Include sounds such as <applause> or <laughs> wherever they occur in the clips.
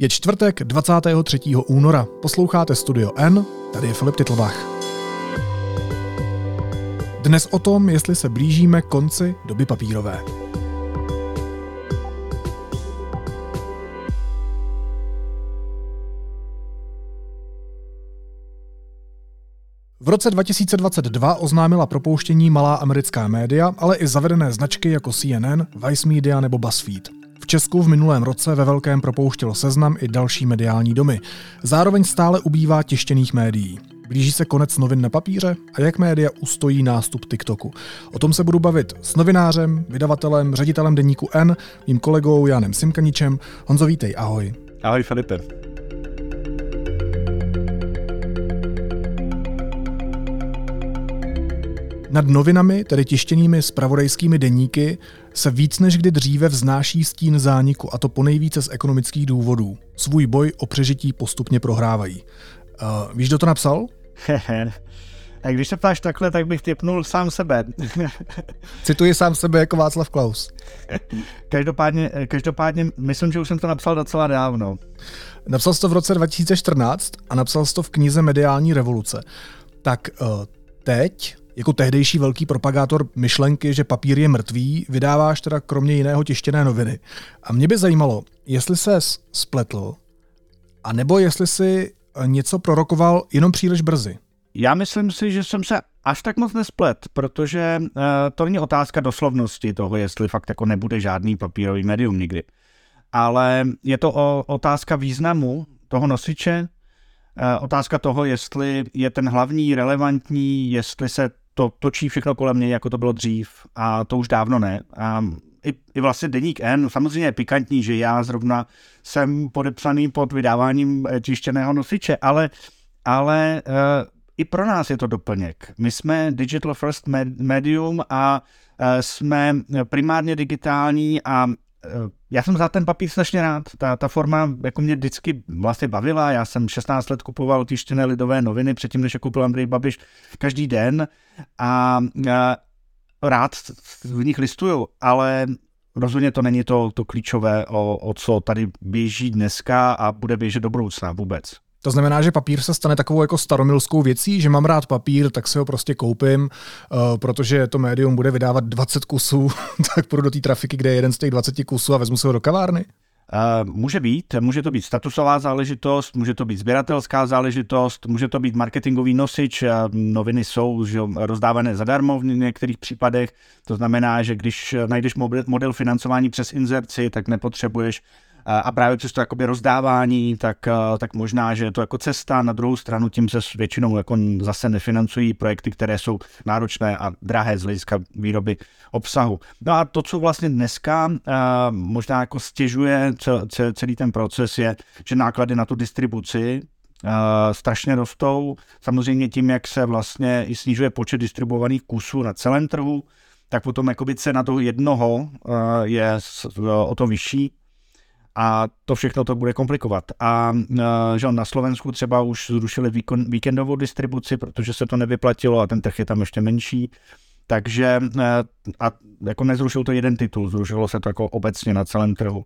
Je čtvrtek 23. února. Posloucháte Studio N, tady je Filip Titlbach. Dnes o tom, jestli se blížíme konci doby papírové. V roce 2022 oznámila propouštění malá americká média, ale i zavedené značky jako CNN, Vice Media nebo BuzzFeed. V Česku v minulém roce ve velkém propouštěl seznam i další mediální domy. Zároveň stále ubývá tištěných médií. Blíží se konec novin na papíře a jak média ustojí nástup TikToku. O tom se budu bavit s novinářem, vydavatelem, ředitelem deníku N, mým kolegou Janem Simkaničem. Honzo, vítej, ahoj. Ahoj Filipe. Nad novinami, tedy tištěnými spravodajskými deníky, se víc než kdy dříve vznáší stín zániku, a to po nejvíce z ekonomických důvodů. Svůj boj o přežití postupně prohrávají. Uh, víš, kdo to napsal? <laughs> A když se ptáš takhle, tak bych typnul sám sebe. <laughs> Cituji sám sebe jako Václav Klaus. <laughs> Každopádně, každopádně myslím, že už jsem to napsal docela dávno. Napsal jsi to v roce 2014 a napsal jsi to v knize Mediální revoluce. Tak uh, teď jako tehdejší velký propagátor myšlenky, že papír je mrtvý, vydáváš teda kromě jiného tištěné noviny. A mě by zajímalo, jestli se spletl, a nebo jestli si eh, něco prorokoval jenom příliš brzy. Já myslím si, že jsem se až tak moc nesplet, protože uh, to není otázka doslovnosti toho, jestli fakt jako nebude žádný papírový médium nikdy. Ale je to o, otázka významu toho nosiče, uh, otázka toho, jestli je ten hlavní relevantní, jestli se to točí všechno kolem něj, jako to bylo dřív a to už dávno ne. A i, i vlastně Deník N, samozřejmě je pikantní, že já zrovna jsem podepsaný pod vydáváním eh, tištěného nosiče, ale, ale uh, i pro nás je to doplněk. My jsme digital first medium a uh, jsme primárně digitální a uh, já jsem za ten papír strašně rád. Ta, ta forma jako mě vždycky vlastně bavila. Já jsem 16 let kupoval tištěné lidové noviny, předtím, než je koupil Andrej Babiš, každý den a, a rád v nich listuju, ale rozhodně to není to, to klíčové, o, o co tady běží dneska a bude běžet do budoucna vůbec. To znamená, že papír se stane takovou jako staromilskou věcí, že mám rád papír, tak si ho prostě koupím, uh, protože to médium bude vydávat 20 kusů, <laughs> tak půjdu do té trafiky, kde je jeden z těch 20 kusů a vezmu si ho do kavárny? Uh, může být, může to být statusová záležitost, může to být sběratelská záležitost, může to být marketingový nosič, uh, noviny jsou rozdávané zadarmo v některých případech, to znamená, že když najdeš model financování přes inzerci, tak nepotřebuješ a právě přes to jakoby rozdávání, tak, tak možná, že je to jako cesta. Na druhou stranu tím se většinou jako zase nefinancují projekty, které jsou náročné a drahé z hlediska výroby obsahu. No a to, co vlastně dneska možná jako stěžuje celý ten proces, je, že náklady na tu distribuci strašně rostou. Samozřejmě tím, jak se vlastně i snižuje počet distribuovaných kusů na celém trhu, tak potom jakoby cena toho jednoho je o to vyšší a to všechno to bude komplikovat. A že na Slovensku třeba už zrušili víkendovou distribuci, protože se to nevyplatilo a ten trh je tam ještě menší. Takže a jako nezrušil to jeden titul, zrušilo se to jako obecně na celém trhu.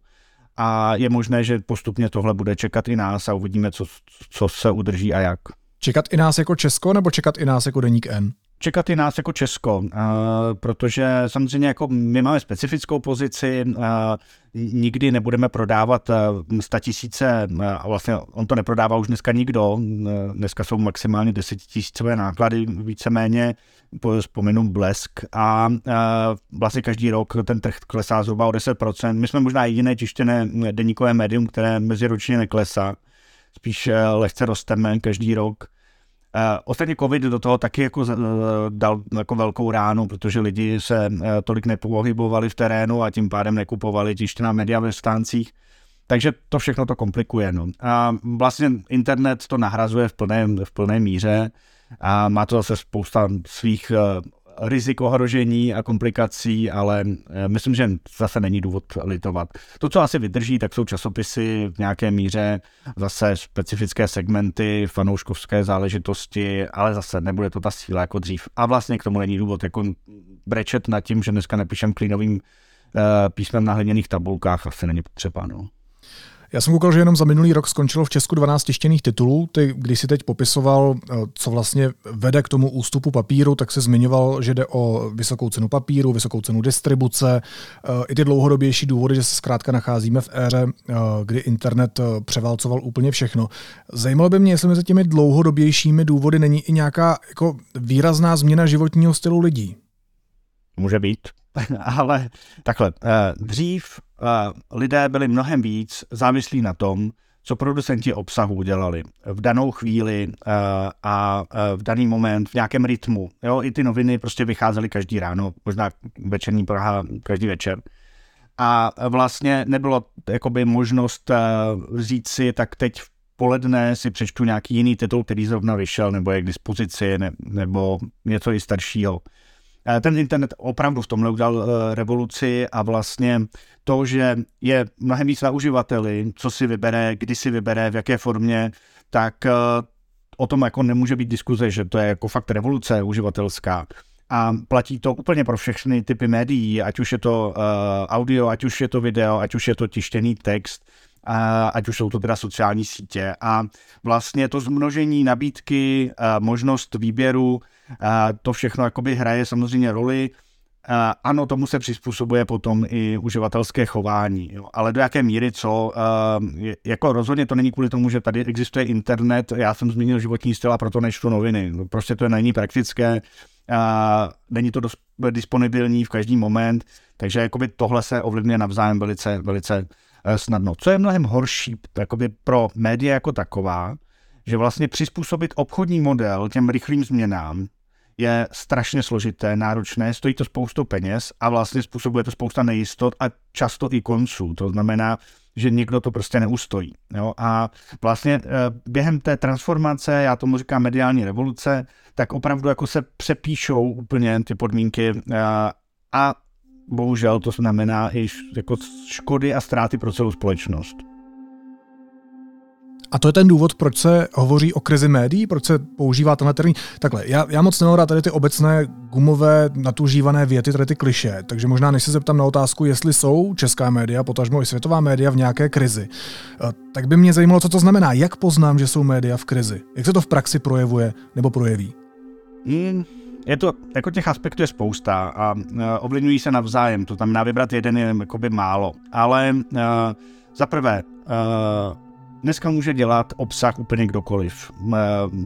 A je možné, že postupně tohle bude čekat i nás a uvidíme, co, co se udrží a jak. Čekat i nás jako Česko nebo čekat i nás jako Deník N? Čekat i nás jako Česko, uh, protože samozřejmě jako my máme specifickou pozici, uh, nikdy nebudeme prodávat uh, tisíce, uh, a vlastně on to neprodává už dneska nikdo, dneska jsou maximálně desetitisícové náklady, víceméně, vzpomenu blesk a vlastně každý rok ten trh klesá zhruba o 10%. My jsme možná jediné čištěné deníkové médium, které meziročně neklesá, spíš lehce rosteme každý rok. Uh, ostatně covid do toho taky jako uh, dal jako velkou ránu, protože lidi se uh, tolik nepohybovali v terénu a tím pádem nekupovali tištěná média ve stáncích. Takže to všechno to komplikuje. No. A vlastně internet to nahrazuje v plné, v plné míře a má to zase spousta svých riziko ohrožení a komplikací, ale eh, myslím, že zase není důvod litovat. To, co asi vydrží, tak jsou časopisy v nějaké míře, zase specifické segmenty, fanouškovské záležitosti, ale zase nebude to ta síla jako dřív. A vlastně k tomu není důvod jako brečet nad tím, že dneska nepíšem klínovým uh, písmem na hliněných tabulkách, asi není potřeba. No. Já jsem koukal, že jenom za minulý rok skončilo v Česku 12 tištěných titulů. Ty, když si teď popisoval, eh, co vlastně vede k tomu ústupu papíru, tak se zmiňoval, že jde o vysokou cenu papíru, vysokou cenu distribuce, eh, i ty dlouhodobější důvody, že se zkrátka nacházíme v éře, eh, kdy internet převálcoval úplně všechno. Zajímalo by mě, jestli mezi těmi dlouhodobějšími důvody není i nějaká jako výrazná změna životního stylu lidí. Může být, <laughs> ale takhle. Dřív lidé byli mnohem víc závislí na tom, co producenti obsahu udělali v danou chvíli a v daný moment, v nějakém rytmu. Jo, I ty noviny prostě vycházely každý ráno, možná večerní Praha každý večer. A vlastně nebylo jakoby možnost vzít si, tak teď v poledne si přečtu nějaký jiný titul, který zrovna vyšel, nebo je k dispozici, ne, nebo něco i staršího. Ten internet opravdu v tomhle udělal eh, revoluci a vlastně to, že je mnohem víc na uživateli, co si vybere, kdy si vybere, v jaké formě, tak eh, o tom jako nemůže být diskuze, že to je jako fakt revoluce uživatelská. A platí to úplně pro všechny typy médií, ať už je to audio, ať už je to video, ať už je to tištěný text, ať už jsou to teda sociální sítě. A vlastně to zmnožení nabídky, možnost výběru, to všechno jakoby hraje samozřejmě roli. Ano, tomu se přizpůsobuje potom i uživatelské chování, jo. ale do jaké míry co, jako rozhodně to není kvůli tomu, že tady existuje internet, já jsem zmínil životní styl a proto nečtu noviny, prostě to není praktické, není to disponibilní v každý moment, takže jakoby tohle se ovlivňuje navzájem velice, velice e, snadno. Co je mnohem horší jakoby pro média jako taková, že vlastně přizpůsobit obchodní model těm rychlým změnám je strašně složité, náročné, stojí to spoustu peněz a vlastně způsobuje to spousta nejistot a často i konců. To znamená, že někdo to prostě neustojí. Jo? A vlastně eh, během té transformace, já tomu říkám mediální revoluce, tak opravdu jako se přepíšou úplně ty podmínky eh, a bohužel to znamená i jako škody a ztráty pro celou společnost. A to je ten důvod, proč se hovoří o krizi médií, proč se používá tenhle termín. Takhle, já, já moc nemám rád tady ty obecné gumové natužívané věty, tady ty kliše, takže možná než se zeptám na otázku, jestli jsou česká média, potažmo i světová média v nějaké krizi, eh, tak by mě zajímalo, co to znamená. Jak poznám, že jsou média v krizi? Jak se to v praxi projevuje nebo projeví? Hmm. Je to, jako těch aspektů je spousta a uh, ovlivňují se navzájem, to znamená vybrat jeden je jakoby málo. Ale uh, za prvé, Dneska může dělat obsah úplně kdokoliv.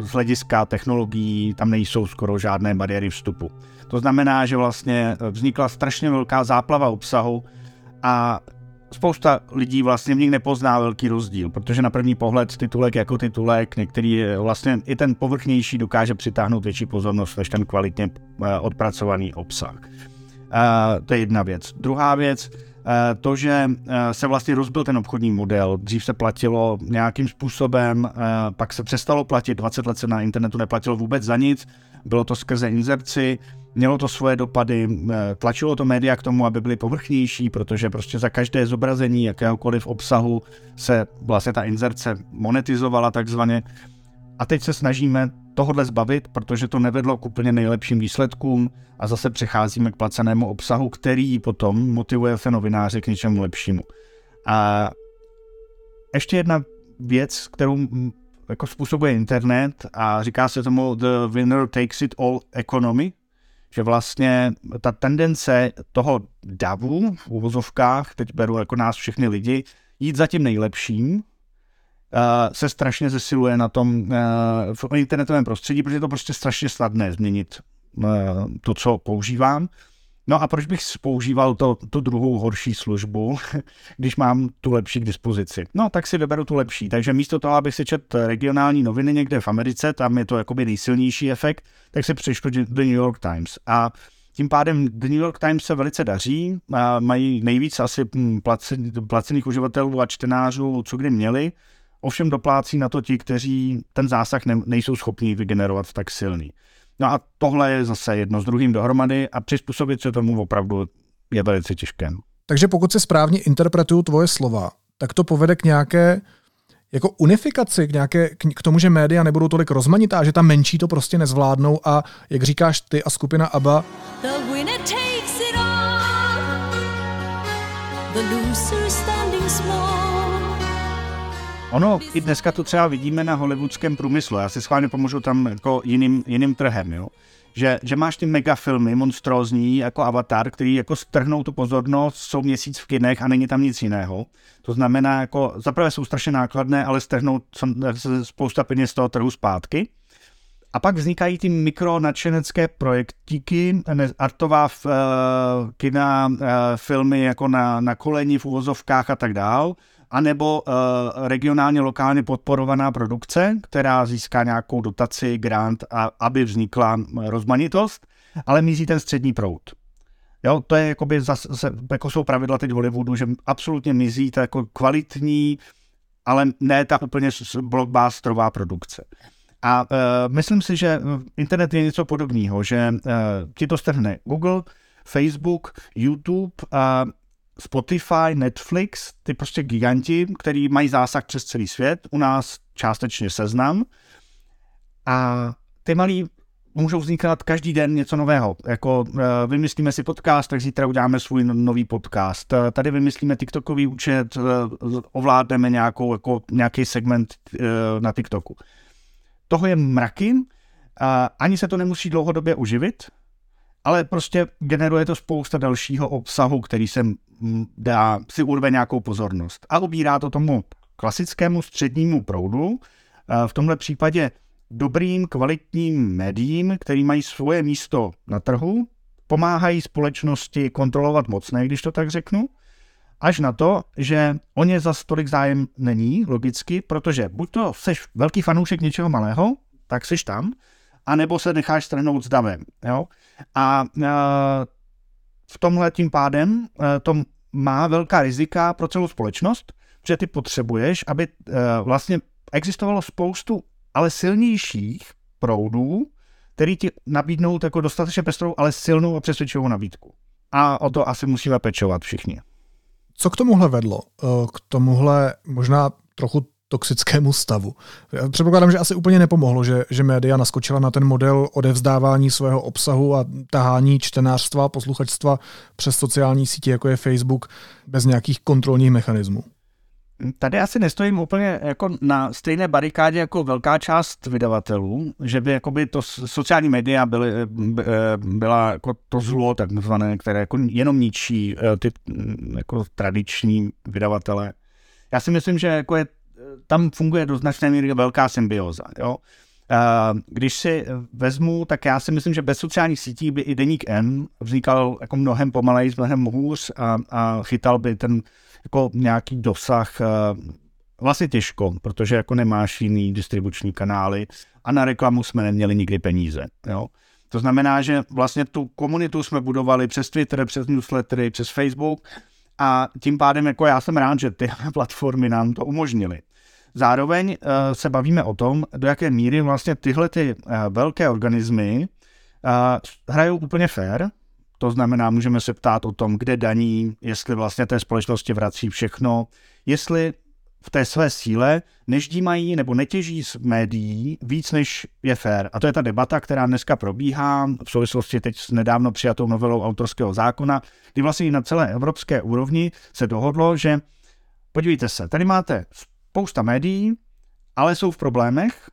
Z hlediska technologií tam nejsou skoro žádné bariéry vstupu. To znamená, že vlastně vznikla strašně velká záplava obsahu a spousta lidí vlastně v nich nepozná velký rozdíl, protože na první pohled titulek jako titulek, některý vlastně i ten povrchnější dokáže přitáhnout větší pozornost než ten kvalitně eh, odpracovaný obsah. Uh, to je jedna věc. Druhá věc, to, že eh, se vlastně rozbil ten obchodní model. Dřív se platilo nějakým způsobem, eh, pak se přestalo platit, 20 let se na internetu neplatilo vůbec za nic, bylo to skrze inzerci, mělo to svoje dopady, tlačilo to média k tomu, aby byly povrchnější, protože prostě za každé zobrazení jakéhokoliv obsahu se vlastně ta inzerce monetizovala takzvaně. A teď se snažíme tohle zbavit, protože to nevedlo k úplně nejlepším výsledkům a zase přecházíme k placenému obsahu, který potom motivuje novináře k něčemu lepšímu. A ještě jedna věc, kterou jako způsobuje internet a říká se tomu the winner takes it all economy, že vlastně ta tendence toho davu v uvozovkách, teď beru jako nás všechny lidi, jít za tím nejlepším, se strašně zesiluje na tom uh, v internetovém prostředí, protože je to prostě strašně snadné změnit uh, to, co používám. No a proč bych používal to, tu druhou horší službu, <laughs> když mám tu lepší k dispozici? No, tak si vyberu tu lepší. Takže místo toho, abych si čet regionální noviny někde v Americe, tam je to jakoby nejsilnější efekt, tak si přečtu The New York Times. A tím pádem The New York Times se velice daří, mají nejvíc asi hm, placených uživatelů a čtenářů, co kdy měli. Ovšem doplácí na to ti, kteří ten zásah ne, nejsou schopni vygenerovat tak silný. No a tohle je zase jedno s druhým dohromady a přizpůsobit se tomu opravdu je velice těžké. Takže pokud se správně interpretuju tvoje slova, tak to povede k nějaké jako unifikaci, k, nějaké, k tomu, že média nebudou tolik rozmanitá, že ta menší to prostě nezvládnou a jak říkáš ty a skupina ABBA, The winner takes it all. The loser standing small. Ono i dneska to třeba vidíme na hollywoodském průmyslu. Já si schválně pomůžu tam jako jiným, jiným trhem, jo. Že, že máš ty megafilmy monstrózní jako Avatar, který jako strhnou tu pozornost, jsou měsíc v kinech a není tam nic jiného. To znamená, jako zaprvé jsou strašně nákladné, ale strhnou spousta peněz z toho trhu zpátky. A pak vznikají ty mikronadšenecké projektíky, artová uh, kina, uh, filmy jako na, na koleni v uvozovkách a tak dál, anebo uh, regionálně lokálně podporovaná produkce, která získá nějakou dotaci, grant, a, aby vznikla rozmanitost, ale mizí ten střední proud. Jo, to je jakoby zase, jako jsou pravidla teď Hollywoodu, že absolutně mizí ta jako kvalitní, ale ne ta úplně blockbusterová produkce. A uh, myslím si, že internet je něco podobného, že uh, ti to strhne Google, Facebook, YouTube, uh, Spotify, Netflix, ty prostě giganti, který mají zásah přes celý svět, u nás částečně seznam. A ty malí můžou vznikat každý den něco nového. Jako uh, vymyslíme si podcast, tak zítra uděláme svůj no, nový podcast. Tady vymyslíme TikTokový účet, uh, ovládneme nějakou, jako, nějaký segment na TikToku. Toho je mraky, ani se to nemusí dlouhodobě uživit, ale prostě generuje to spousta dalšího obsahu, který se dá, si urve nějakou pozornost. A ubírá to tomu klasickému střednímu proudu, v tomhle případě dobrým, kvalitním médiím, který mají svoje místo na trhu, pomáhají společnosti kontrolovat mocné, když to tak řeknu, až na to, že o ně za tolik zájem není, logicky, protože buď to seš velký fanoušek něčeho malého, tak seš tam, anebo se necháš strhnout s davem. Jo? A, a v tomhle tím pádem to má velká rizika pro celou společnost, protože ty potřebuješ, aby vlastně existovalo spoustu ale silnějších proudů, který ti nabídnou jako dostatečně pestrou, ale silnou a přesvědčivou nabídku. A o to asi musíme pečovat všichni. Co k tomuhle vedlo? Eh, k tomuhle možná trochu toxickému stavu. Předpokládám, že asi úplně nepomohlo, že, že média naskočila na ten model odevzdávání svého obsahu a tahání čtenářstva, posluchačstva přes sociální sítě, jako je Facebook, bez nějakých kontrolních mechanismů. Tady asi nestojím úplně jako na stejné barikádě jako velká část vydavatelů, že by jakoby to sociální média byly, eh, byla jako to zlo takzvané, které jako jenom ničí eh, ty mm, jako tradiční vydavatele. Já si myslím, že jako je, tam funguje do značné míry velká symbioza. Jo? Když si vezmu, tak já si myslím, že bez sociálních sítí by i Deník M vznikal jako mnohem pomaleji, mnohem hůř a, a chytal by ten jako nějaký dosah eh, vlastně těžko, protože jako nemáš jiný distribuční kanály a na reklamu jsme neměli nikdy peníze. Jo? To znamená, že vlastně tu komunitu jsme budovali přes Twitter, přes newslettery, přes Facebook a tím pádem jako já jsem rád, že ty platformy nám to umožnily. Zároveň uh, se bavíme o tom, do jaké míry vlastně tyhle ty uh, velké organismy uh, hrajou úplně fair, to znamená, můžeme se ptát o tom, kde daní, jestli vlastně té společnosti vrací všechno, jestli v té své síle neždímají nebo netěží z médií víc, než je fér. A to je ta debata, která dneska probíhá v souvislosti teď s nedávno přijatou novelou autorského zákona, kdy vlastně na celé evropské úrovni se dohodlo, že podívejte se, tady máte spousta médií, ale jsou v problémech,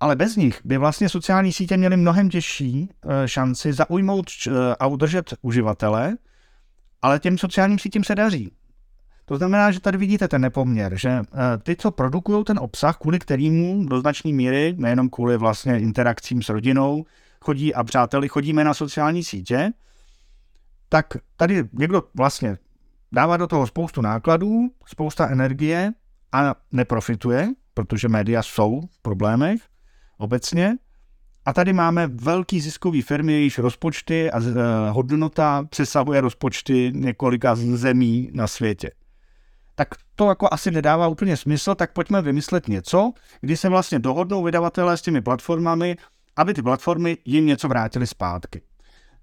ale bez nich by vlastně sociální sítě měly mnohem těžší eh, šanci zaujmout eh, a udržet uživatele, ale těm sociálním sítím se daří. To znamená, že tady vidíte ten nepoměr, že eh, ty, co produkují ten obsah, kvůli kterýmu do značné míry, nejenom kvůli vlastně interakcím s rodinou, chodí a přáteli, chodíme na sociální sítě, tak tady někdo vlastně dává do toho spoustu nákladů, spousta energie a neprofituje, protože média jsou v problémech, obecně. A tady máme velký ziskový firmy, jejichž rozpočty a eh, hodnota přesahuje rozpočty několika zemí na světě. Tak to jako asi nedává úplně smysl, tak pojďme vymyslet něco, kdy se vlastně dohodnou vydavatelé s těmi platformami, aby ty platformy jim něco vrátily zpátky.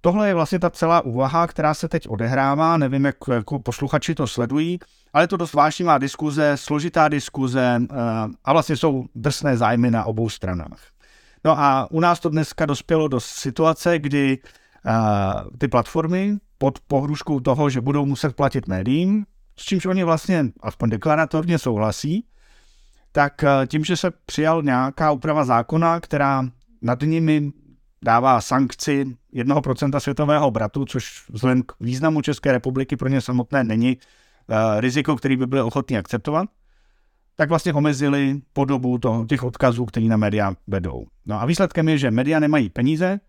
Tohle je vlastně ta celá úvaha, která se teď odehrává, nevím, jak jako posluchači to sledují, ale je to dost vášnivá diskuze, složitá diskuze eh, a vlastně jsou drsné zájmy na obou stranách. No a u nás to dneska dospělo do situace, kdy eh, ty platformy pod pohruškou toho, že budou muset platit médiím, s čímž oni vlastně aspoň deklaratorně souhlasí, tak tím, že se přijal nějaká úprava zákona, která nad nimi dává sankci 1% světového obratu, což vzhledem k významu České republiky pro ně samotné není uh, riziko, který by byli ochotní akceptovat, tak vlastně omezili podobu toho, těch odkazů, který na média vedou. No a výsledkem je, že média nemají peníze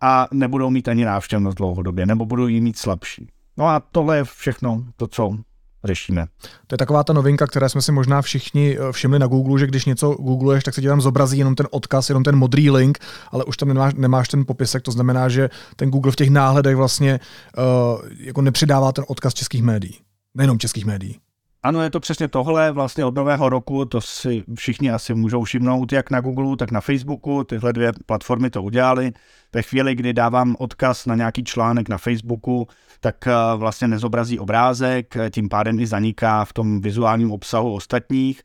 a nebudou mít ani návštěvnost dlouhodobě, nebo budou jí mít slabší. No a tohle je všechno to, co řešíme. To je taková ta novinka, které jsme si možná všichni eh, všimli na Google, že když něco googluješ, tak se ti tam zobrazí jenom ten odkaz, jenom ten modrý link, ale už tam nemáš, nemáš ten popisek, to znamená, že ten Google v těch náhledech vlastně uh, jako nepřidává ten odkaz českých médií. Nejenom českých médií. Ano, je to přesně tohle, vlastně od nového roku, to si všichni asi můžou všimnout, jak na Google, tak na Facebooku, tyhle dvě platformy to udělali. Ve chvíli, kdy dávám odkaz na nějaký článek na Facebooku, tak eh, vlastně nezobrazí obrázek, tím pádem i zaniká v tom vizuálním obsahu ostatních.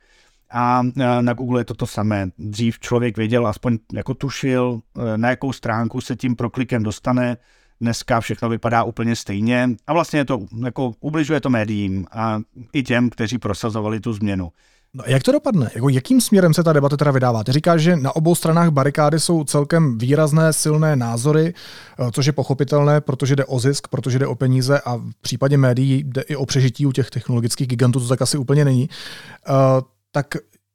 A eh, na Google je to to samé. Dřív člověk věděl, aspoň jako tušil, eh, na jakou stránku se tím proklikem dostane, dneska všechno vypadá úplně stejně a vlastně to, jako ubližuje to médiím a i těm, kteří prosazovali tu změnu. No jak to dopadne? Jako jakým směrem se ta debata teda vydává? Ty říkáš, že na obou stranách barikády jsou celkem výrazné, silné názory, eh, což je pochopitelné, protože jde o zisk, protože jde o peníze a v případě médií jde i o přežití u těch technologických gigantů, to tak asi úplně není. Uh, tak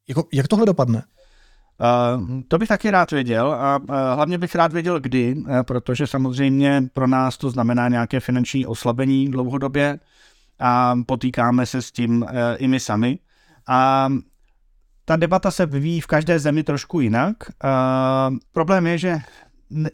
jako, jak tohle dopadne? Uh, to bych taky rád věděl a uh, hlavně bych rád věděl kdy, uh, protože samozřejmě pro nás to znamená nějaké finanční oslabení dlouhodobě a potýkáme se s tím i my sami. A ta debata se vyvíjí v každé zemi trošku jinak. Problém je, že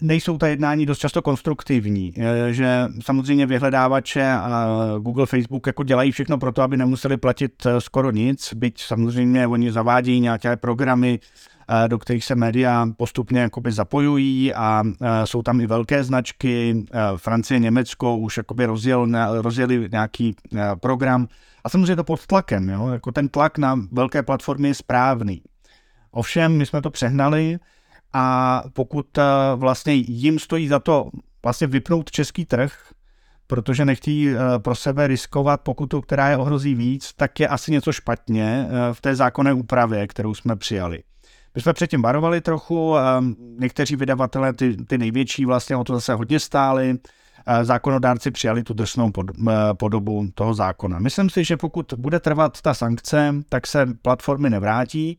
nejsou ta jednání dost často konstruktivní, že samozřejmě vyhledávače a Google, Facebook jako dělají všechno pro to, aby nemuseli platit skoro nic, byť samozřejmě oni zavádějí nějaké programy, Eh, do kterých se média postupně jakoby zapojují a eh, jsou tam i velké značky. Eh, Francie, Německo už jakoby rozjel, rozjeli nějaký program. A samozřejmě to pod tlakem. Jo? Jako ten tlak na velké platformy je správný. Ovšem, my jsme to přehnali a pokud vlastně jim stojí za to vlastně vypnout český trh, protože nechtějí pro sebe riskovat pokutu, která je ohrozí víc, tak je asi něco špatně v té zákonné úpravě, kterou jsme přijali. My jsme předtím varovali trochu, někteří vydavatelé, ty, ty největší vlastně o to zase hodně stáli, zákonodárci přijali tu drsnou podobu toho zákona. Myslím si, že pokud bude trvat ta sankce, tak se platformy nevrátí,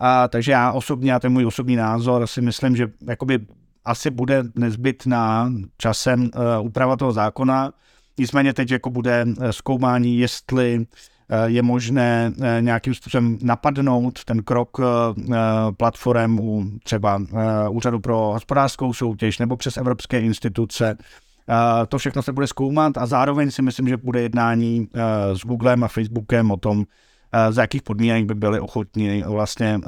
a, takže já osobně, a to je můj osobní názor, si myslím, že jakoby asi bude nezbytná časem uh, úprava toho zákona. Nicméně teď jako bude e, zkoumání, jestli Eh, je možné eh, nějakým způsobem napadnout ten krok eh, platform u třeba Úřadu pro hospodářskou soutěž nebo přes evropské instituce. To všechno se bude zkoumat a zároveň si myslím, že bude jednání s Googlem a Facebookem o tom, za jakých podmínek by byli ochotní vlastně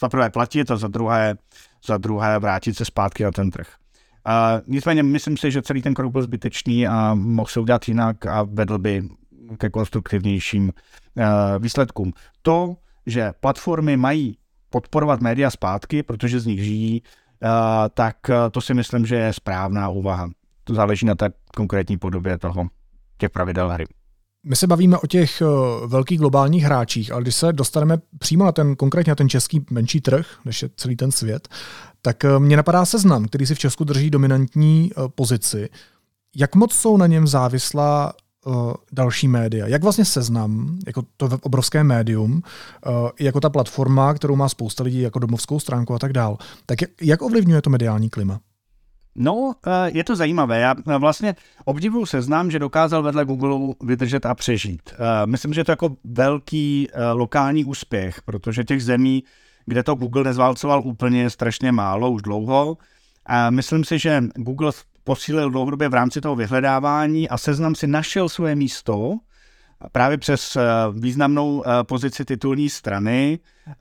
za prvé platit a za druhé, za druhé vrátit se zpátky na ten trh. nicméně myslím si, že celý ten krok byl zbytečný a mohl se udělat jinak a vedl by ke konstruktivnějším eh, výsledkům. To, že platformy mají podporovat média zpátky, protože z nich žijí, eh, tak eh, to si myslím, že je správná úvaha. To záleží na té konkrétní podobě toho, těch pravidel hry. My se bavíme o těch velkých globálních hráčích, ale když se dostaneme přímo na ten konkrétně na ten český menší trh, než je celý ten svět, tak mě napadá seznam, který si v Česku drží dominantní pozici. Jak moc jsou na něm závislá uh, další média. Jak vlastně seznam, jako to obrovské médium, uh, jako ta platforma, kterou má spousta lidí, jako domovskou stránku a tak dál. Tak jak, ovlivňuje to mediální klima? No, je to zajímavé. Já vlastně obdivuju seznam, že dokázal vedle Google vydržet a přežít. Myslím, že je to jako velký lokální úspěch, protože těch zemí, kde to Google nezválcoval úplně, strašně málo už dlouho. A myslím si, že Google posílil dlouhodobě v rámci toho vyhledávání a seznam si našel svoje místo právě přes eh, významnou eh, pozici titulní strany eh,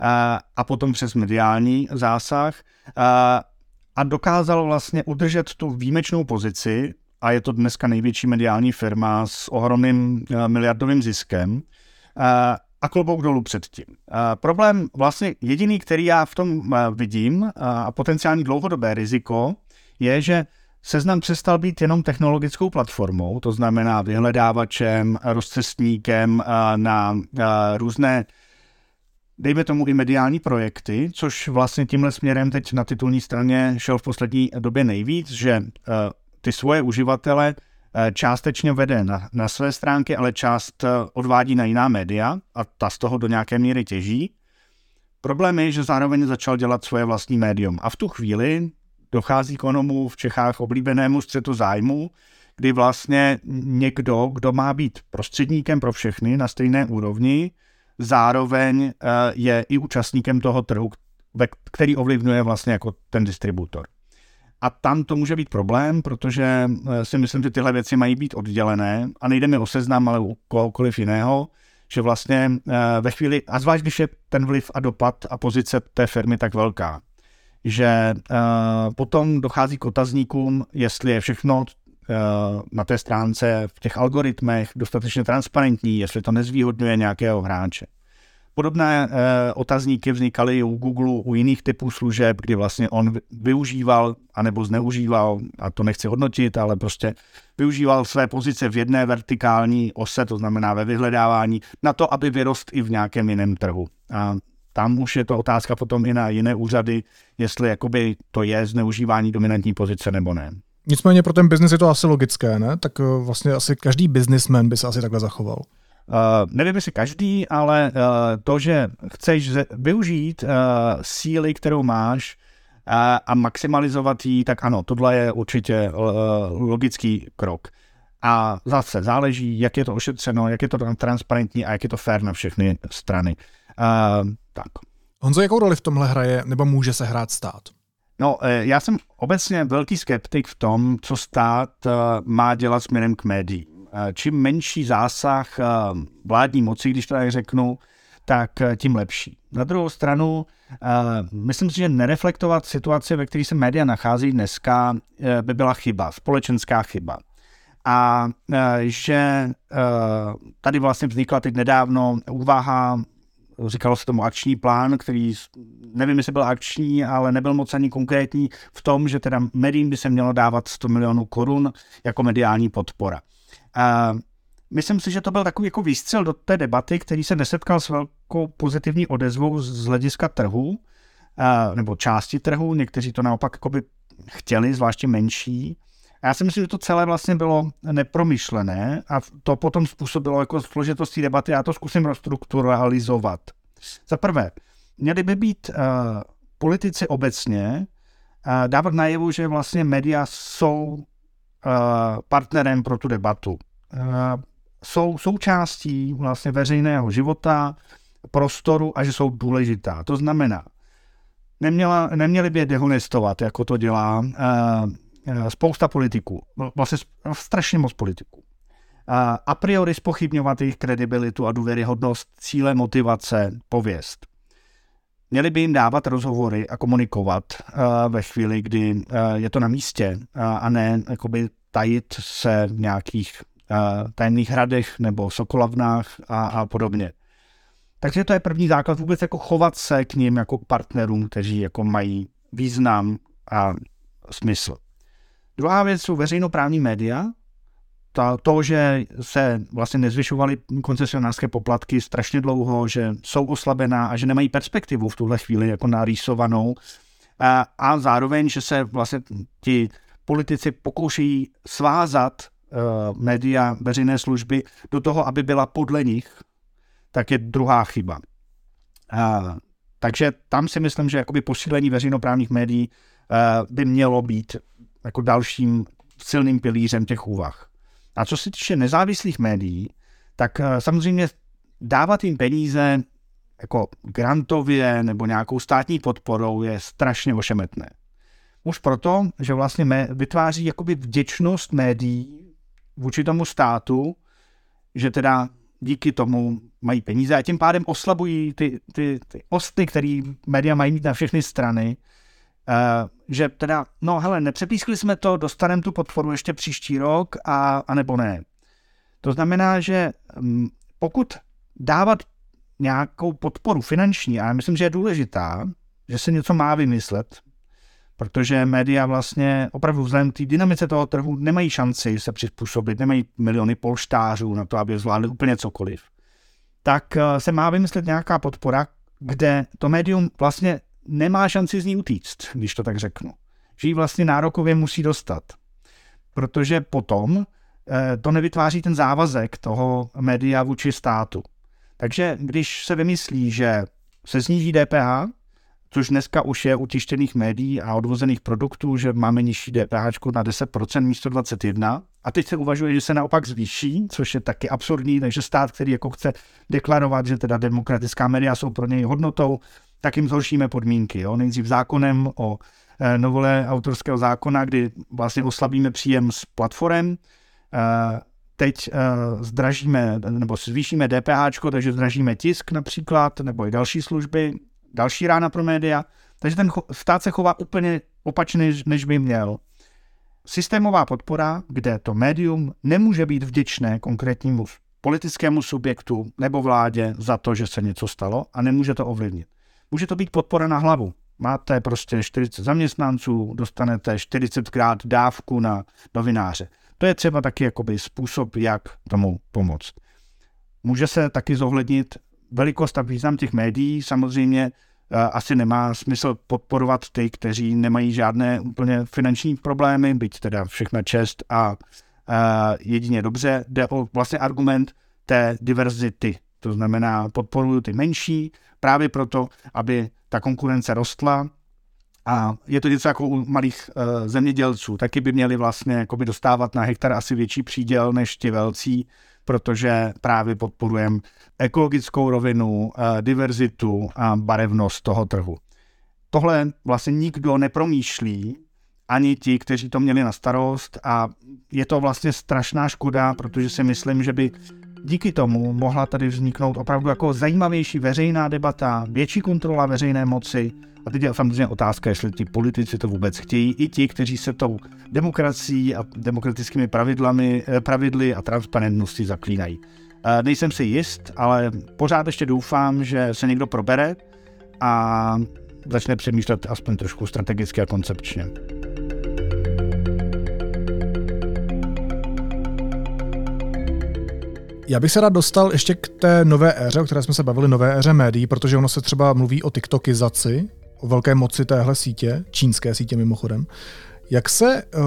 a potom přes mediální zásah a dokázal vlastně udržet tu výjimečnou pozici a je to dneska největší mediální firma s ohromným miliardovým ziskem a klobouk dolů před tím. Problém vlastně jediný, který já v tom vidím a potenciální dlouhodobé riziko, je, že Seznam přestal být jenom technologickou platformou, to znamená vyhledávačem, rozcestníkem na různé dejme tomu i mediální projekty, což vlastně tímhle směrem teď na titulní straně šel v poslední době nejvíc, že ty svoje uživatele částečně vede na, na své stránky, ale část odvádí na jiná média a ta z toho do nějaké míry těží. Problém je, že zároveň začal dělat svoje vlastní médium a v tu chvíli dochází k onomu v Čechách oblíbenému střetu zájmu, kdy vlastně někdo, kdo má být prostředníkem pro všechny na stejné úrovni, zároveň eh, je i účastníkem toho trhu, který ovlivňuje vlastně jako ten distributor. A tam to může být problém, protože eh, si myslím, že tyhle věci mají být oddělené a nejde mi o seznam, ale u kohokoliv jiného, že vlastně eh, ve chvíli, a zvlášť když je ten vliv a dopad a pozice té firmy tak velká, že potom dochází k otazníkům, jestli je všechno Eh, na té stránce v těch algoritmech dostatečně transparentní, jestli to nezvýhodňuje nějakého hráče. Podobné e, otazníky vznikaly u Google, u jiných typů služeb, kdy vlastně on využíval, anebo zneužíval, a to nechci hodnotit, ale prostě využíval své pozice v jedné vertikální ose, to znamená ve vyhledávání, na to, aby vyrost i v nějakém jiném trhu. A tam už je to otázka potom i na jiné úřady, jestli jakoby to je zneužívání dominantní pozice nebo ne. Nicméně pro ten biznis je to asi logické, ne? Tak eh, vlastně asi každý businessman by se asi takhle zachoval. Uh, nevím, jestli každý, ale uh, to, že chceš využít uh, síly, kterou máš uh, a maximalizovat ji, tak ano, tohle je určitě uh, logický krok. A zase záleží, jak je to ošetřeno, jak je to transparentní a jak je to fair na všechny strany. Uh, tak. Honzo, jakou roli v tomhle hraje nebo může se hrát stát? No, eh, já jsem obecně velký skeptik v tom, co stát eh, má dělat směrem k médiím. Eh, čím menší zásah vládní moci, když to tak řeknu, tak tím lepší. Na druhou stranu, myslím si, že nereflektovat situaci, ve které se média nachází dneska, by byla chyba, společenská chyba. A že tady vlastně vznikla teď nedávno úvaha říkalo se tomu akční plán, který nevím, jestli byl akční, ale nebyl moc ani konkrétní v tom, že teda médiím by se mělo dávat 100 milionů korun jako mediální podpora. A myslím si, že to byl takový jako výstřel do té debaty, který se nesetkal s velkou pozitivní odezvou z hlediska trhu, nebo části trhu, někteří to naopak by chtěli, zvláště menší. A já si myslím, že to celé vlastně bylo nepromyšlené a to potom způsobilo jako složitosti debaty. Já to zkusím restrukturalizovat. Za prvé, měli by být uh, politici obecně uh, dávat najevu, že vlastně média jsou uh, partnerem pro tu debatu. Uh, jsou součástí vlastně veřejného života, prostoru a že jsou důležitá. To znamená, neměla, neměli by je dehonestovat, jako to dělá uh, spousta politiků, vlastně strašně moc politiků. A priori spochybňovat jejich kredibilitu a důvěryhodnost, cíle, motivace, pověst. Měli by jim dávat rozhovory a komunikovat ve chvíli, kdy je to na místě a ne jakoby tajit se v nějakých tajných hradech nebo sokolavnách a, a podobně. Takže to je první základ vůbec jako chovat se k ním jako k partnerům, kteří jako mají význam a smysl. Druhá věc jsou veřejnoprávní média. Ta, to, že se vlastně nezvyšovaly koncesionářské poplatky strašně dlouho, že jsou oslabená a že nemají perspektivu v tuhle chvíli jako narýsovanou a, a zároveň, že se vlastně ti politici pokouší svázat uh, média veřejné služby do toho, aby byla podle nich, tak je druhá chyba. Uh, takže tam si myslím, že jakoby posílení veřejnoprávních médií uh, by mělo být jako dalším silným pilířem těch úvah. A co se týče nezávislých médií, tak eh, samozřejmě dávat jim peníze jako grantově nebo nějakou státní podporou je strašně ošemetné. Už proto, že vlastně vytváří jakoby vděčnost médií vůči tomu státu, že teda díky tomu mají peníze a tím pádem oslabují ty, ty, ty osty, které média mají mít na všechny strany že teda, no hele, nepřepískli jsme to, dostaneme tu podporu ještě příští rok, a, a nebo ne. To znamená, že um, pokud dávat nějakou podporu finanční, a já myslím, že je důležitá, že se něco má vymyslet, protože média vlastně opravdu vzhledem k té dynamice toho trhu nemají šanci se přizpůsobit, nemají miliony polštářů na to, aby zvládli úplně cokoliv. Tak uh, se má vymyslet nějaká podpora, kde to médium vlastně nemá šanci z ní utíct, když to tak řeknu. Že ji vlastně nárokově musí dostat. Protože potom eh, to nevytváří ten závazek toho média vůči státu. Takže když se vymyslí, že se sníží DPH, což dneska už je u tištěných médií a odvozených produktů, že máme nižší DPH na 10% místo 21%. A teď se uvažuje, že se naopak zvýší, což je taky absurdní, takže stát, který jako chce deklarovat, že teda demokratická média jsou pro něj hodnotou, tak jim zhoršíme podmínky. Jo? Nejdřív zákonem o e, novole autorského zákona, kdy vlastně oslabíme příjem z platform, e, teď e, zdražíme nebo zvýšíme DPH, takže zdražíme tisk například, nebo i další služby, další rána pro média. Takže ten stát se chová úplně opačně, než by měl. Systémová podpora, kde to médium nemůže být vděčné konkrétnímu politickému subjektu nebo vládě za to, že se něco stalo a nemůže to ovlivnit. Může to být podpora na hlavu. Máte prostě 40 zaměstnanců, dostanete 40krát dávku na novináře. To je třeba taky jakoby způsob, jak tomu pomoct. Může se taky zohlednit velikost a význam těch médií. Samozřejmě asi nemá smysl podporovat ty, kteří nemají žádné úplně finanční problémy, byť teda všechna čest a, a jedině dobře. Jde o vlastně argument té diverzity. To znamená, podporuju ty menší právě proto, aby ta konkurence rostla, a je to něco jako u malých uh, zemědělců. Taky by měli vlastně jakoby dostávat na hektar asi větší příděl než ti velcí, protože právě podporujeme ekologickou rovinu, eh, diverzitu a barevnost toho trhu. Tohle vlastně nikdo nepromýšlí, ani ti, kteří to měli na starost a je to vlastně strašná škoda, protože si myslím, že by díky tomu mohla tady vzniknout opravdu jako zajímavější veřejná debata, větší kontrola veřejné moci, a teď je samozřejmě otázka, jestli ti politici to vůbec chtějí, i ti, kteří se tou demokracií a demokratickými pravidlami, eh, pravidly a transparentností zaklínají. Eh, nejsem si jist, ale pořád ještě doufám, že se někdo probere a začne přemýšlet aspoň trošku strategicky a koncepčně. Já bych se rád dostal ještě k té nové éře, o které jsme se bavili, nové éře médií, protože ono se třeba mluví o TikTokizaci, o velké moci téhle sítě, čínské sítě mimochodem. Jak se uh,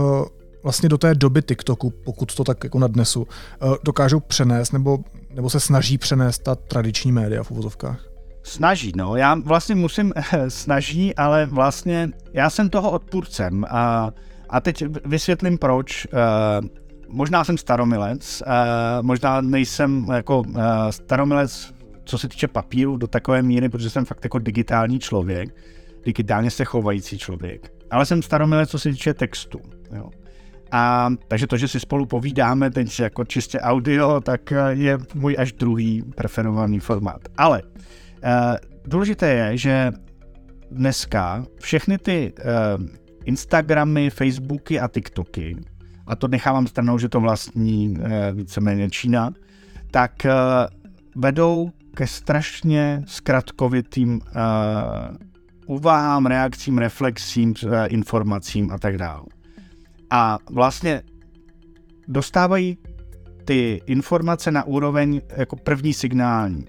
vlastně do té doby TikToku, pokud to tak jako nadnesu, uh, dokážou přenést nebo, nebo se snaží přenést ta tradiční média v uvozovkách? Snaží, no. Já vlastně musím, snaží, ale vlastně já jsem toho odpůrcem. A, a teď vysvětlím proč. Uh, možná jsem staromilec, uh, možná nejsem jako uh, staromilec, co se týče papíru do takové míry, protože jsem fakt jako digitální člověk digitálně se chovající člověk. Ale jsem staromilec, co se týče textu. Jo. A takže to, že si spolu povídáme teď jako čistě audio, tak eh, je můj až druhý preferovaný formát. Ale uh, důležité je, že dneska všechny ty uh, Instagramy, Facebooky a TikToky, a to nechávám stranou, že to vlastní uh, víceméně Čína, tak uh, vedou ke strašně zkratkovitým uh, uvahám, reakcím, reflexím, eh, informacím a tak dále. A vlastně dostávají ty informace na úroveň jako první signální.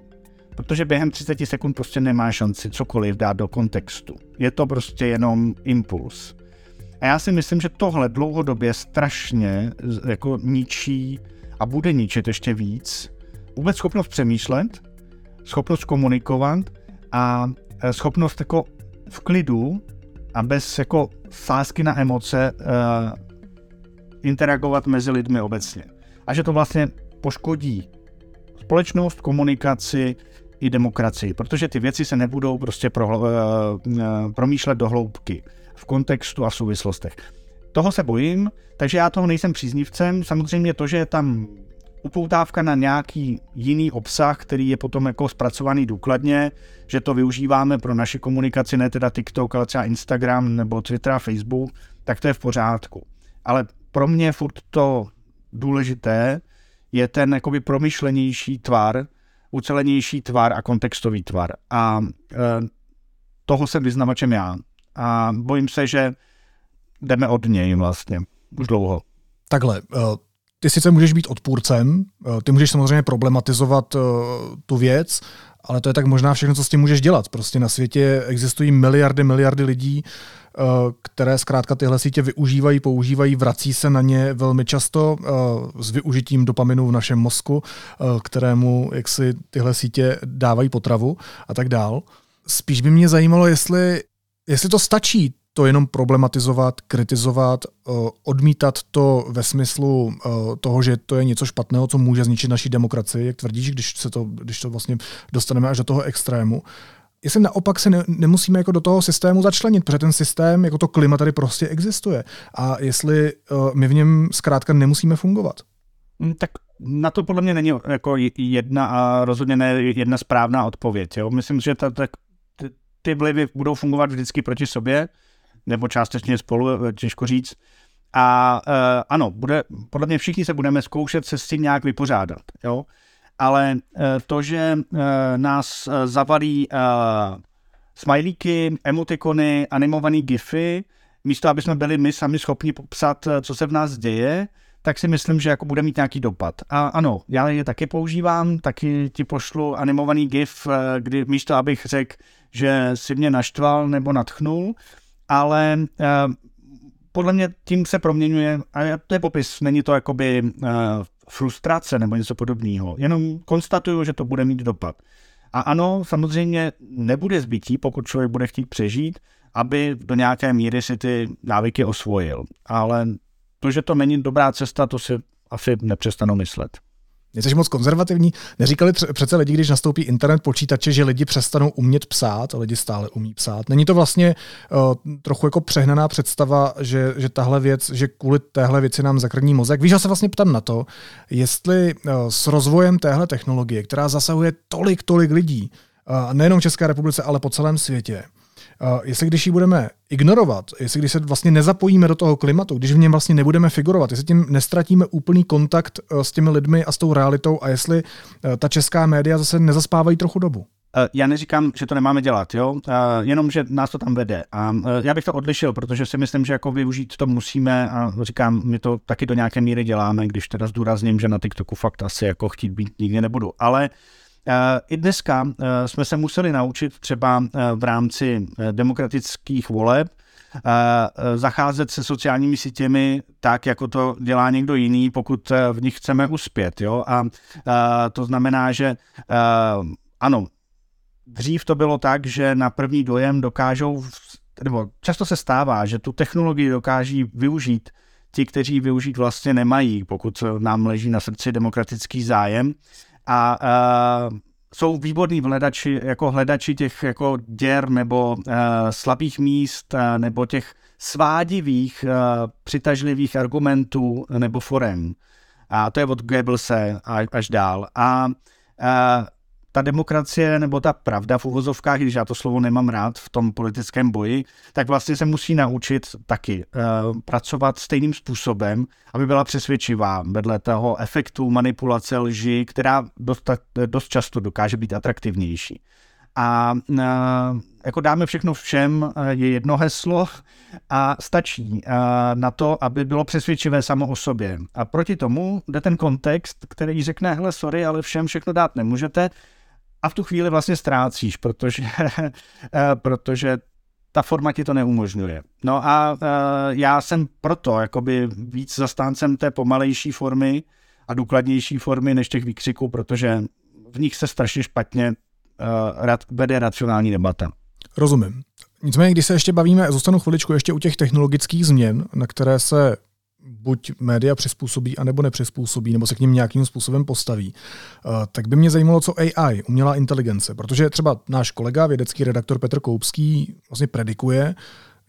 Protože během 30 sekund prostě nemá šanci cokoliv dát do kontextu. Je to prostě jenom impuls. A já si myslím, že tohle dlouhodobě strašně jako ničí a bude ničit ještě víc vůbec schopnost přemýšlet, schopnost komunikovat a eh, schopnost jako v klidu a bez jako sásky na emoce uh, interagovat mezi lidmi obecně. A že to vlastně poškodí společnost, komunikaci i demokracii, protože ty věci se nebudou prostě pro, uh, promýšlet do hloubky v kontextu a souvislostech. Toho se bojím, takže já toho nejsem příznivcem. Samozřejmě to, že je tam upoutávka na nějaký jiný obsah, který je potom jako zpracovaný důkladně, že to využíváme pro naši komunikaci, ne teda TikTok, ale třeba Instagram nebo Twitter a Facebook, tak to je v pořádku. Ale pro mě furt to důležité je ten jakoby promyšlenější tvar, ucelenější tvar a kontextový tvar. A e, toho jsem vyznavačem já. A bojím se, že jdeme od něj vlastně už dlouho. Takhle, e, ty sice můžeš být odpůrcem, eh, ty můžeš samozřejmě problematizovat eh, tu věc, Ale to je tak možná všechno, co s tím můžeš dělat. Prostě na světě existují miliardy, miliardy lidí, eh, které zkrátka tyhle sítě využívají, používají, vrací se na ně velmi často eh, s využitím dopaminu v našem mozku, eh, kterému jak si tyhle sítě dávají potravu a tak dál. Spíš by mě zajímalo, jestli, jestli to stačí to jenom problematizovat, kritizovat, eh, odmítat to ve smyslu eh, toho, že to je něco špatného, co může zničit naší demokracii, jak tvrdíš, když, se to, když to vlastně dostaneme až do toho extrému. Jestli naopak se ne, nemusíme jako do toho systému začlenit, protože ten systém, jako to klima tady prostě existuje. A jestli uh, my v něm zkrátka nemusíme fungovat. Hm, tak na to podle mě není jako jedna a rozhodně ne jedna správná odpověď. Jo? Myslím, že ta, ta, ty, vlivy budou fungovat vždycky proti sobě nebo částečně spolu, eh, těžko říct. A uh, ano, bude, podle mě všichni se budeme zkoušet se s tím nějak vypořádat, jo. Ale uh, to, že uh, nás zavalí uh, smajlíky, emotikony, animované gify, místo aby jsme byli my sami schopni popsat, co se v nás děje, tak si myslím, že jako bude mít nějaký dopad. A ano, já je taky používám, taky ti pošlu animovaný gif, kdy místo abych řekl, že si mě naštval nebo natchnul, ale uh, podle mě tím se proměňuje, a to je popis, není to jakoby uh, frustrace nebo něco podobného, jenom konstatuju, že to bude mít dopad. A ano, samozřejmě nebude zbytí, pokud člověk bude chtít přežít, aby do nějaké míry si ty návyky osvojil. Ale to, že to není dobrá cesta, to si asi nepřestanu myslet. Jsi moc konzervativní? Neříkali přece lidi, když nastoupí internet počítače, že lidi přestanou umět psát, a lidi stále umí psát. Není to vlastně uh, trochu jako přehnaná představa, že, že tahle věc, že kvůli téhle věci nám zakrní mozek? Víš, já se vlastně ptám na to, jestli uh, s rozvojem téhle technologie, která zasahuje tolik, tolik lidí, uh, nejenom v České republice, ale po celém světě, jestli když ji budeme ignorovat, jestli když se vlastně nezapojíme do toho klimatu, když v něm vlastně nebudeme figurovat, jestli tím nestratíme úplný kontakt uh, s těmi lidmi a s tou realitou a jestli uh, ta česká média zase nezaspávají trochu dobu. Já neříkám, že to nemáme dělat, jo? jenom, že nás to tam vede. A já bych to odlišil, protože si myslím, že jako využít to musíme a říkám, my to taky do nějaké míry děláme, když teda zdůrazním, že na TikToku fakt asi jako chtít být nikdy nebudu. Ale Eh, I dneska eh, jsme se museli naučit třeba eh, v rámci demokratických voleb zacházet se sociálními sítěmi tak, jako to dělá někdo jiný, pokud v nich chceme uspět. Jo? A to znamená, že ano, dřív to bylo tak, že na první dojem dokážou, nebo často se stává, že tu technologii dokáží využít ti, kteří využít vlastně nemají, pokud nám leží na srdci demokratický zájem a uh, jsou výborní hledači, jako hledači těch jako děr nebo uh, slabých míst uh, nebo těch svádivých, uh, přitažlivých argumentů nebo forem. A to je od Goebbelse až dál. A uh, ta demokracie nebo ta pravda v uvozovkách, když já to slovo nemám rád v tom politickém boji, tak vlastně se musí naučit taky uh, pracovat stejným způsobem, aby byla přesvědčivá vedle toho efektu manipulace lži, která dost, dost často dokáže být atraktivnější. A uh, jako dáme všechno všem, je jedno heslo a stačí na to, aby bylo přesvědčivé samo o sobě. A proti tomu jde ten kontext, který řekne, hele, sorry, ale všem všechno dát nemůžete, a v tu chvíli vlastně ztrácíš, protože, <laughs> eh, protože ta forma ti to neumožňuje. No a eh, já jsem proto jakoby víc zastáncem té pomalejší formy a důkladnější formy než těch výkřiků, protože v nich se strašně špatně uh, vede racionální debata. Rozumím. Nicméně, když se ještě bavíme, zůstanu chviličku ještě u těch technologických změn, na které se buď média přizpůsobí, anebo nepřizpůsobí, nebo se k ním nějakým způsobem postaví, eh, tak by mě zajímalo, co AI, umělá inteligence, protože třeba náš kolega, vědecký redaktor Petr Koupský vlastně predikuje,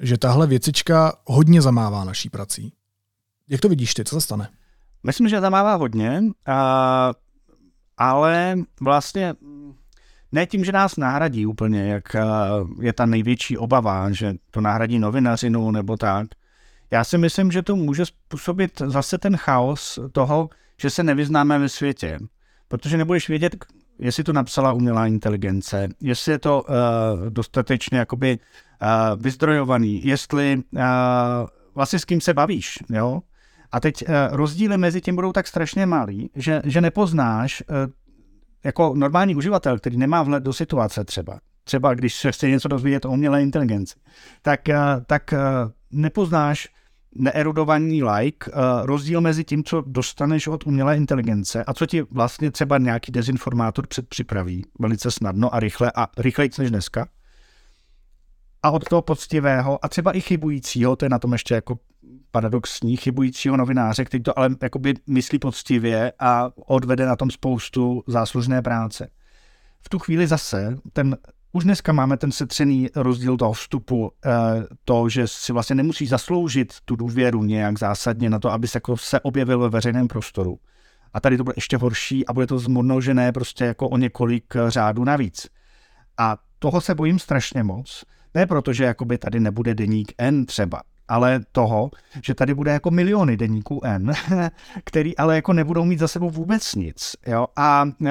že tahle věcička hodně zamává naší prací. Jak to vidíš ty, co se stane? Myslím, že zamává hodně, ale vlastně ne tím, že nás nahradí úplně, jak je ta největší obava, že to nahradí novinařinu nebo tak, já si myslím, že to může způsobit zase ten chaos toho, že se nevyznáme ve světě. Protože nebudeš vědět, jestli to napsala umělá inteligence, jestli je to uh, dostatečně jakoby uh, vyzdrojovaný, jestli uh, vlastně s kým se bavíš, jo? A teď uh, rozdíly mezi tím budou tak strašně malý, že, že nepoznáš, uh, jako normální uživatel, který nemá vhled do situace třeba, třeba když se chce něco dozvědět o umělé inteligenci, tak, eh, tak eh, nepoznáš neerudovaný like, rozdíl mezi tím, co dostaneš od umělé inteligence a co ti vlastně třeba nějaký dezinformátor předpřipraví velice snadno a rychle a rychleji než dneska. A od toho poctivého a třeba i chybujícího, to je na tom ještě jako paradoxní, chybujícího novináře, který to ale jakoby myslí poctivě a odvede na tom spoustu záslužné práce. V tu chvíli zase ten už dneska máme ten setřený rozdíl toho vstupu, eh, to, že si vlastně nemusí zasloužit tu důvěru nějak zásadně na to, aby se, jako se objevil ve veřejném prostoru. A tady to bude ještě horší a bude to zmnožené prostě jako o několik eh, řádů navíc. A toho se bojím strašně moc. Ne proto, že jakoby tady nebude deník N třeba, ale toho, že tady bude jako miliony deníků N, <laughs> který ale jako nebudou mít za sebou vůbec nic. Jo? A eh,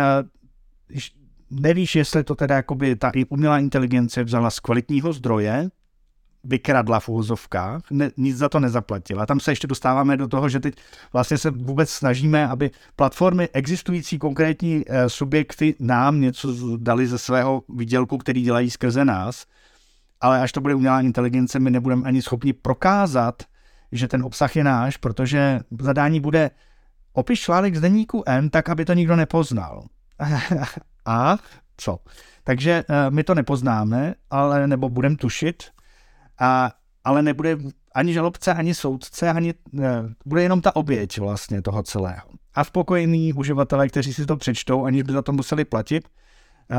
nevíš, jestli to teda jakoby ta umělá inteligence vzala z kvalitního zdroje, vykradla v úvozovkách, ne, nic za to nezaplatila. Tam se ještě dostáváme do toho, že teď vlastně se vůbec snažíme, aby platformy, existující konkrétní e, subjekty nám něco dali ze svého výdělku, který dělají skrze nás, ale až to bude umělá inteligence, my nebudeme ani schopni prokázat, že ten obsah je náš, protože zadání bude opiš článek z deníku N tak, aby to nikdo nepoznal. A co. Takže uh, my to nepoznáme, ale nebo budeme tušit, a, ale nebude ani žalobce, ani soudce, ani uh, bude jenom ta oběť vlastně toho celého. A spokojení uživatelé, kteří si to přečtou, aniž by za to museli platit. Uh,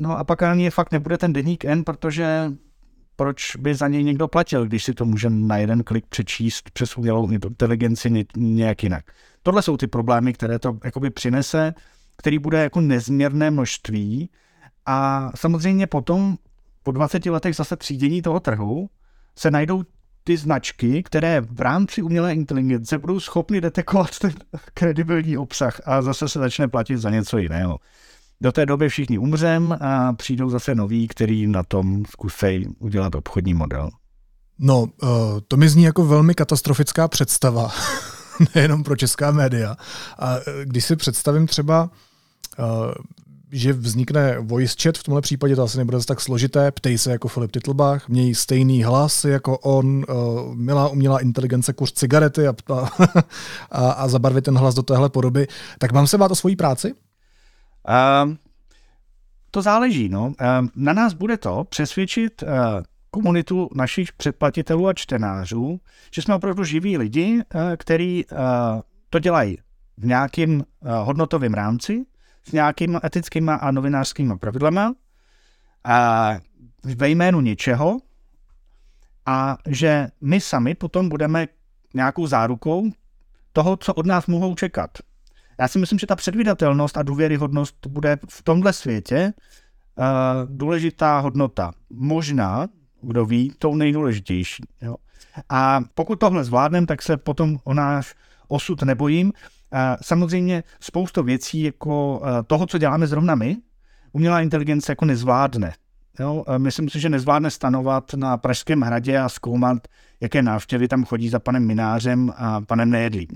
no a pak ani fakt nebude ten deník N, protože proč by za něj někdo platil, když si to může na jeden klik přečíst přes umělou inteligenci nějak jinak. Tohle jsou ty problémy, které to jakoby přinese který bude jako nezměrné množství a samozřejmě potom po 20 letech zase třídění toho trhu se najdou ty značky, které v rámci umělé inteligence budou schopny detekovat ten kredibilní obsah a zase se začne platit za něco jiného. Do té doby všichni umřem a přijdou zase noví, který na tom zkusej udělat obchodní model. No, eh, to mi zní jako velmi katastrofická představa. <laughs> <laughs> nejenom pro česká média. A e, když si představím třeba, e, že vznikne voice chat, v tomhle případě to asi nebude tak složité, ptej se jako Filip Titlbach, měj stejný hlas jako on, e, milá umělá inteligence, kuř cigarety a, a, <laughs> a zabarvit ten hlas do téhle podoby, tak mám se bát o svoji práci? Um, to záleží. No. Um, na nás bude to přesvědčit uh, komunitu našich předplatitelů a čtenářů, že jsme opravdu živí lidi, eh, kteří eh, to dělají v nějakém eh, hodnotovém rámci, s nějakými etickými a novinářskými pravidlama, ve jménu něčeho a že my sami potom budeme nějakou zárukou toho, co od nás mohou čekat. Já si myslím, že ta předvydatelnost a důvěryhodnost bude v tomhle světě uh, důležitá hodnota. Možná kdo ví, tou nejdůležitější. Jo. A pokud tohle zvládneme, tak se potom o náš osud nebojím. Samozřejmě spoustu věcí, jako eh, toho, co děláme zrovna my, umělá inteligence jako nezvládne. Jo, myslím si, že nezvládne stanovat na Pražském hradě a zkoumat, jaké návštěvy tam chodí za panem Minářem a panem Nejedlým.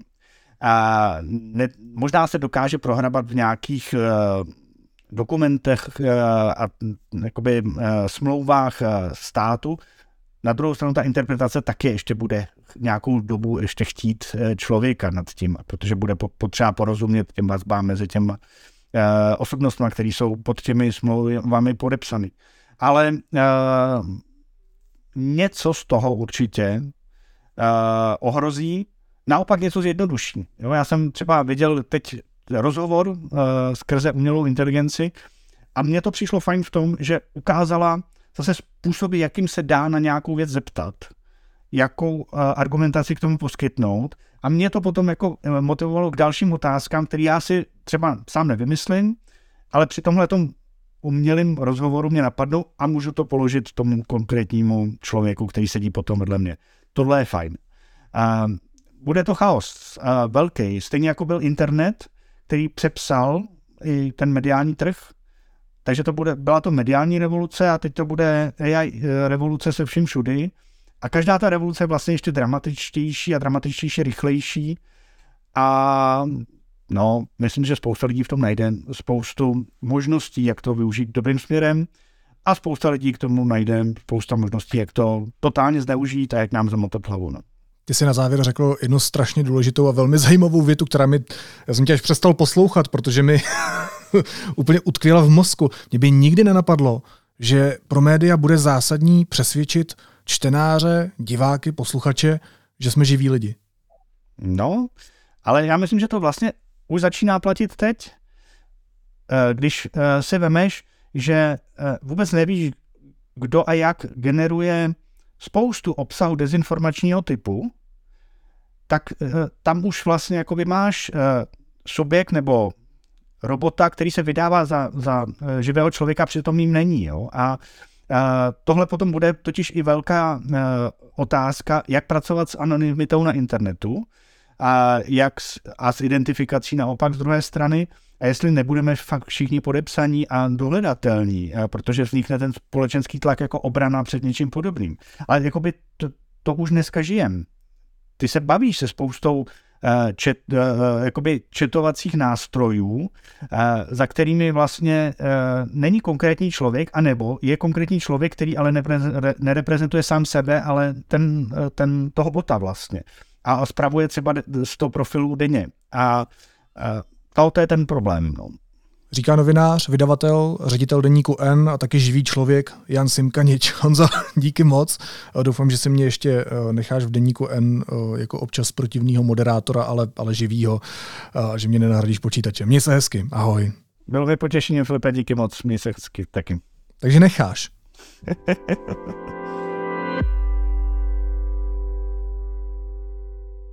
A ne, možná se dokáže prohrabat v nějakých uh, dokumentech eh, a jakoby eh, smlouvách eh, státu. Na druhou stranu ta interpretace taky ještě bude nějakou dobu ještě chtít člověka nad tím, protože bude potřeba porozumět těm vazbám mezi těmi osobnostmi, které jsou pod těmi smlouvami podepsany. Ale něco z toho určitě ohrozí, naopak něco zjednoduší. Já jsem třeba viděl teď rozhovor uh, skrze umělou inteligenci a mně to přišlo fajn v tom, že ukázala zase způsoby, jakým se dá na nějakou věc zeptat, jakou uh, argumentaci k tomu poskytnout a mě to potom jako uh, motivovalo k dalším otázkám, které já si třeba sám nevymyslím, ale při tomhle tom umělým rozhovoru mě napadnou a můžu to položit tomu konkrétnímu člověku, který sedí potom vedle mě. Tohle je fajn. Uh, bude to chaos uh, velký, stejně jako byl internet, který přepsal i ten mediální trh. Takže to bude, byla to mediální revoluce a teď to bude AI eh, revoluce se vším všudy. A každá ta revoluce je vlastně ještě dramatičtější a dramatičtější, rychlejší. A No, myslím, že spousta lidí v tom najde spoustu možností, jak to využít dobrým směrem a spousta lidí k tomu najde spousta možností, jak to totálně zneužít a jak nám zamotat hlavu. No. Ty jsi na závěr řekl jednu strašně důležitou a velmi zajímavou větu, která mi, já jsem tě až přestal poslouchat, protože mi <laughs> úplně utkvěla v mozku. Mě by nikdy nenapadlo, že pro média bude zásadní přesvědčit čtenáře, diváky, posluchače, že jsme živí lidi. No, ale já myslím, že to vlastně už začíná platit teď. Eh, když eh, si vemeš, že eh, vůbec nevíš, kdo a jak generuje spoustu obsahu dezinformačního typu, tak tam už vlastně jako máš subjekt nebo robota, který se vydává za, za živého člověka, přitom jim není. Jo? A tohle potom bude totiž i velká otázka, jak pracovat s anonymitou na internetu, a, jak s, a s identifikací naopak z druhé strany, a jestli nebudeme fakt všichni podepsaní a dohledatelní, protože vznikne ten společenský tlak jako obrana před něčím podobným. Ale jakoby to, to už dneska žijem. Ty se bavíš se spoustou čet, jakoby četovacích nástrojů, za kterými vlastně není konkrétní člověk, anebo je konkrétní člověk, který ale nereprezentuje sám sebe, ale ten, ten toho bota vlastně a spravuje třeba 100 profilů denně. A, a to je ten problém. No. Říká novinář, vydavatel, ředitel deníku N a taky živý člověk Jan Simkanič. <laughs> Honza, díky moc. Doufám, že si mě ještě eh, necháš v deníku N eh, jako občas protivního moderátora, ale, ale živýho, že mě nenahradíš počítačem. Měj se hezky, ahoj. Bylo mi potěšením, Filipe, díky moc, měj se hezky taky. Takže necháš. <laughs>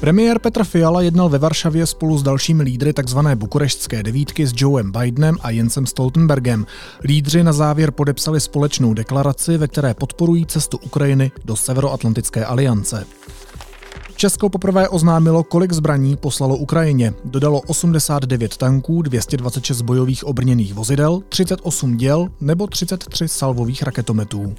Premiér Petr Fiala jednal ve Varšavě spolu s dalšími lídry tzv. bukureštské devítky s Joeem Bidenem a Jensem Stoltenbergem. Lídři na závěr podepsali společnou deklaraci, ve které podporují cestu Ukrajiny do Severoatlantické aliance. Česko poprvé oznámilo, kolik zbraní poslalo Ukrajině. Dodalo 89 tanků, 226 bojových obrněných vozidel, 38 děl nebo 33 salvových raketometů.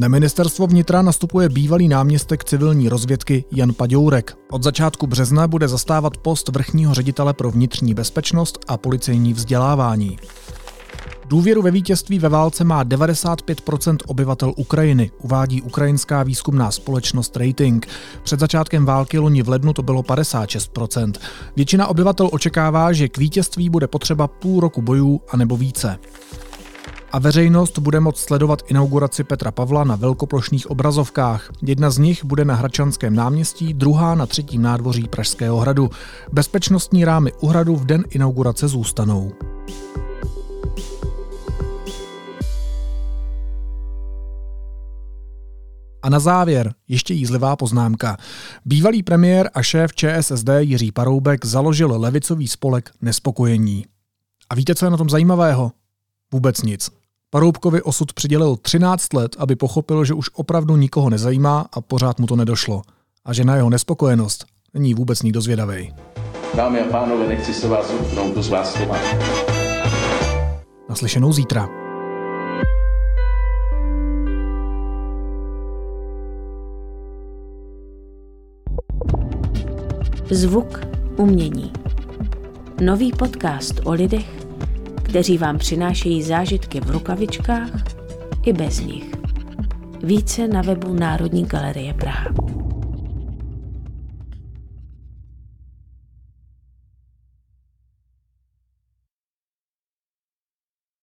Na ministerstvo vnitra nastupuje bývalý náměstek civilní rozvědky Jan Paďourek. Od začátku března bude zastávat post vrchního ředitele pro vnitřní bezpečnost a policejní vzdělávání. Důvěru ve vítězství ve válce má 95% obyvatel Ukrajiny, uvádí ukrajinská výzkumná společnost Rating. Před začátkem války loni v lednu to bylo 56%. Většina obyvatel očekává, že k vítězství bude potřeba půl roku bojů a nebo více a veřejnost bude moct sledovat inauguraci Petra Pavla na velkoplošných obrazovkách. Jedna z nich bude na Hračanském náměstí, druhá na třetím nádvoří Pražského hradu. Bezpečnostní rámy u hradu v den inaugurace zůstanou. A na závěr ještě jízlivá poznámka. Bývalý premiér a šéf ČSSD Jiří Paroubek založil levicový spolek Nespokojení. A víte, co je na tom zajímavého? Vůbec nic. Paroubkovi osud přidělil 13 let, aby pochopil, že už opravdu nikoho nezajímá a pořád mu to nedošlo. A že na jeho nespokojenost není vůbec nikdo zvědavý. Dámy a pánové, nechci se vás utnout, to z vás slova. Naslyšenou zítra. Zvuk umění. Nový podcast o lidech, kteří vám přinášejí zážitky v rukavičkách i bez nich. Více na webu Národní galerie Praha.